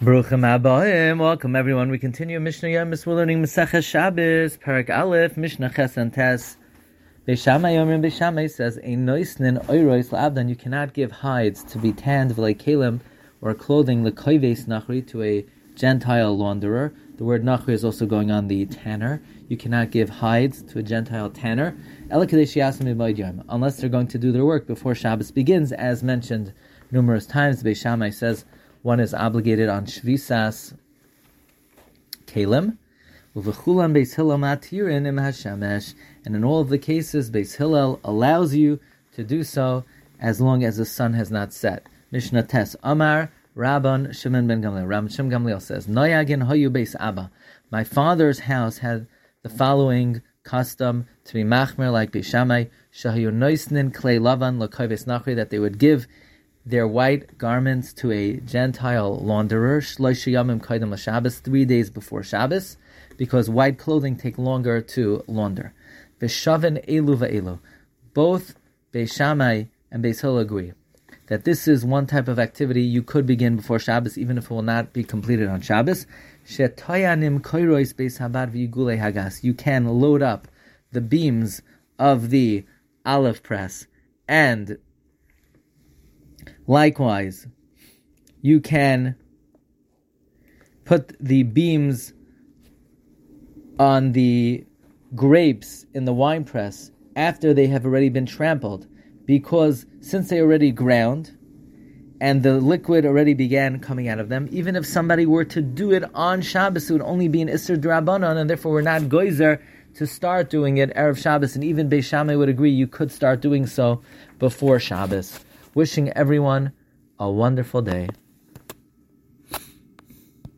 Bruchim Abayim. Welcome everyone. We continue Mishnah Yomis. We're learning Masechah Shabbos, Parak Aleph, Mishnah Ches and Tes. Beishamai Yomrim says, A noisnin oirois la'abdan, you cannot give hides to be tanned like kalim or clothing l'koives nachri to a Gentile launderer. The word nachri is also going on the tanner. You cannot give hides to a Gentile tanner, unless they're going to do their work before Shabbos begins, as mentioned numerous times. Beishamai says, one is obligated on shvisas kalim. And in all of the cases, Beis Hillel allows you to do so as long as the sun has not set. Mishnah Tes Amar Rabban Shimon ben Gamliel. Rabban Shimon Gamliel says, Noyagin hoyu beis Abba. My father's house had the following custom to be machmer like Beishamai, shahayu noisnin klei lavan lakoives nachri, that they would give their white garments to a Gentile launderer, shloishiyamim kaidem Shabbos, three days before Shabbos, because white clothing take longer to launder. Veshavin elu va'elu. Both Beishamai and Beis agree that this is one type of activity you could begin before Shabbos, even if it will not be completed on Shabbos. Shetoyanim koirois Beis Habad hagas. You can load up the beams of the olive press and Likewise, you can put the beams on the grapes in the wine press after they have already been trampled, because since they already ground and the liquid already began coming out of them, even if somebody were to do it on Shabbos, it would only be an Isser Drabanan, and therefore we're not goizer to start doing it Erev Shabbos, and even Beis Shammai would agree you could start doing so before Shabbos wishing everyone a wonderful day.